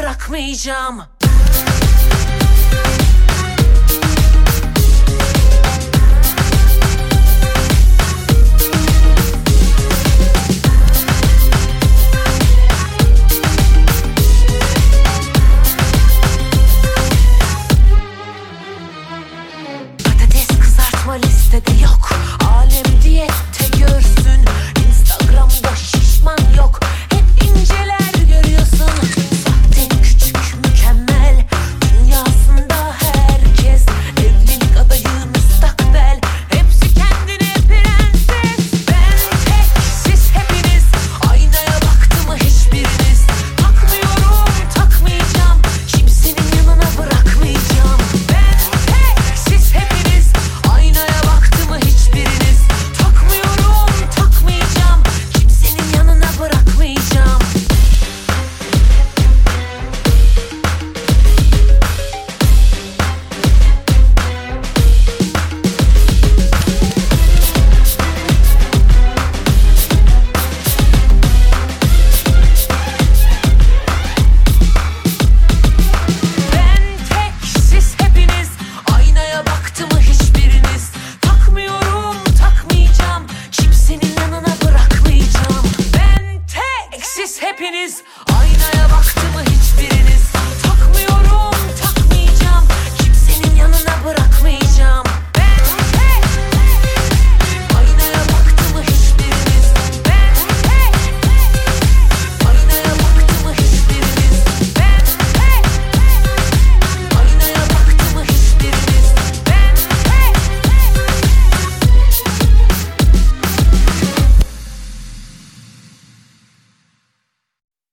bırakmayacağım. Aynaya baktı mı